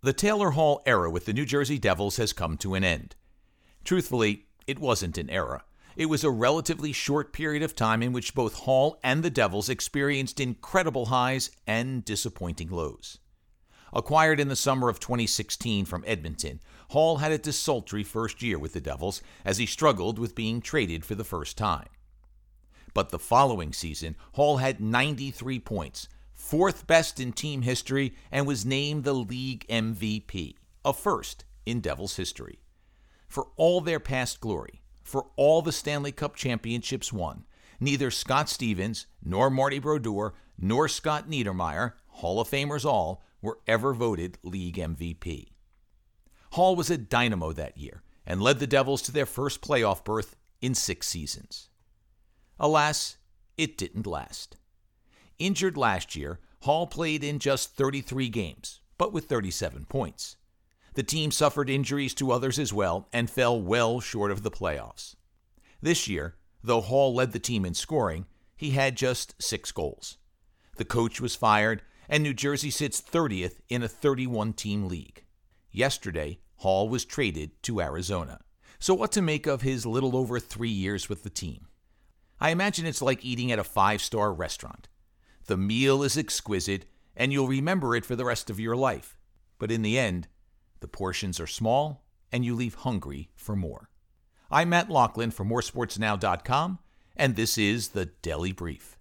The Taylor Hall era with the New Jersey Devils has come to an end. Truthfully, it wasn't an era. It was a relatively short period of time in which both Hall and the Devils experienced incredible highs and disappointing lows. Acquired in the summer of 2016 from Edmonton, Hall had a desultory first year with the Devils as he struggled with being traded for the first time. But the following season, Hall had 93 points, fourth best in team history, and was named the league MVP, a first in Devils history. For all their past glory, for all the Stanley Cup championships won, neither Scott Stevens, nor Marty Brodeur, nor Scott Niedermayer, Hall of Famers all, were ever voted league MVP. Hall was a dynamo that year and led the Devils to their first playoff berth in six seasons. Alas, it didn't last. Injured last year, Hall played in just 33 games, but with 37 points. The team suffered injuries to others as well and fell well short of the playoffs. This year, though Hall led the team in scoring, he had just six goals. The coach was fired, and New Jersey sits 30th in a 31 team league. Yesterday, Hall was traded to Arizona. So, what to make of his little over three years with the team? I imagine it's like eating at a five star restaurant. The meal is exquisite, and you'll remember it for the rest of your life. But in the end, the portions are small, and you leave hungry for more. I'm Matt Loughlin for moresportsnow.com, and this is the Daily Brief.